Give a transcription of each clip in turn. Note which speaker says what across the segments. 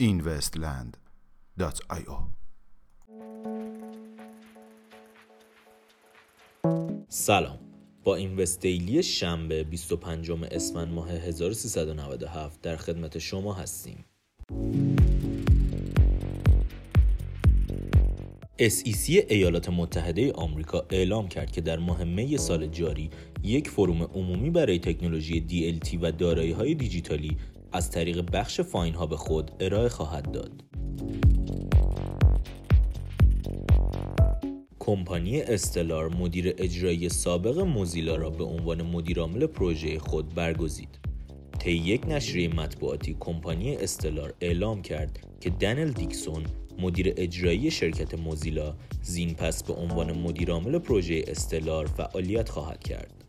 Speaker 1: investland.io
Speaker 2: سلام با اینوست دیلی شنبه 25 اسفند ماه 1397 در خدمت شما هستیم. SEC ایالات متحده آمریکا اعلام کرد که در ماه می سال جاری یک فروم عمومی برای تکنولوژی DLT و دارایی های دیجیتالی از طریق بخش فاین ها به خود ارائه خواهد داد. کمپانی استلار مدیر اجرایی سابق موزیلا را به عنوان مدیرعامل پروژه خود برگزید. طی یک نشریه مطبوعاتی کمپانی استلار اعلام کرد که دنل دیکسون مدیر اجرایی شرکت موزیلا زین پس به عنوان مدیرعامل پروژه استلار فعالیت خواهد کرد.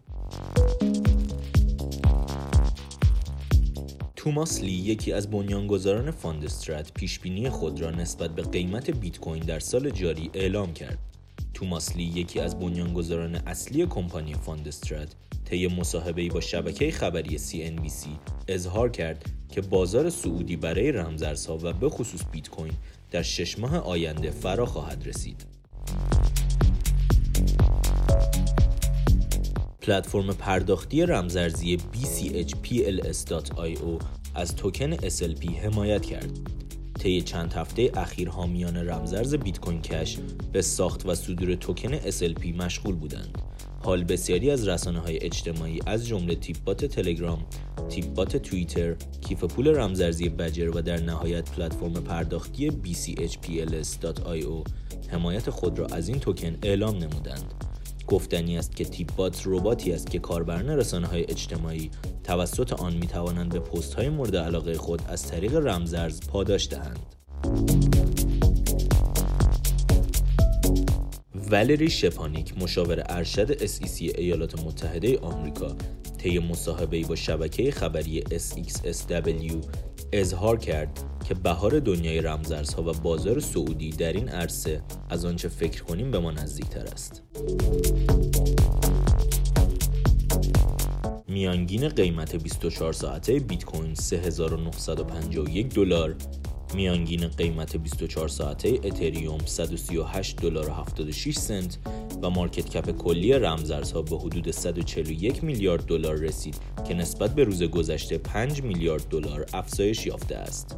Speaker 2: توماس لی یکی از بنیانگذاران Fundstrat پیشبینی خود را نسبت به قیمت بیت کوین در سال جاری اعلام کرد. توماس لی یکی از بنیانگذاران اصلی کمپانی Fundstrat طی مصاحبه‌ای با شبکه خبری CNBC اظهار کرد که بازار صعودی برای رمزارزها و به خصوص بیت کوین در شش ماه آینده فرا خواهد رسید. پلتفرم پرداختی رمزارزی BCH از توکن SLP حمایت کرد. طی چند هفته اخیر حامیان رمزرز بیت کوین کش به ساخت و صدور توکن SLP مشغول بودند. حال بسیاری از رسانه های اجتماعی از جمله تیپبات تلگرام، تیپبات توییتر، کیف پول رمزرزی بجر و در نهایت پلتفرم پرداختی BCHPLS.io حمایت خود را از این توکن اعلام نمودند. گفتنی است که تیپبات رباتی است که کاربران رسانه های اجتماعی توسط آن می توانند به پست های مورد علاقه خود از طریق رمزرز پاداش دهند. ولری شپانیک مشاور ارشد SEC ایالات متحده آمریکا طی مصاحبه‌ای با شبکه خبری SXSW اظهار کرد که بهار دنیای رمزارزها و بازار سعودی در این عرصه از آنچه فکر کنیم به ما نزدیکتر است. میانگین قیمت 24 ساعته بیت کوین 3951 دلار میانگین قیمت 24 ساعته اتریوم 138 دلار و 76 سنت و مارکت کپ کلی رمزارزها به حدود 141 میلیارد دلار رسید که نسبت به روز گذشته 5 میلیارد دلار افزایش یافته است.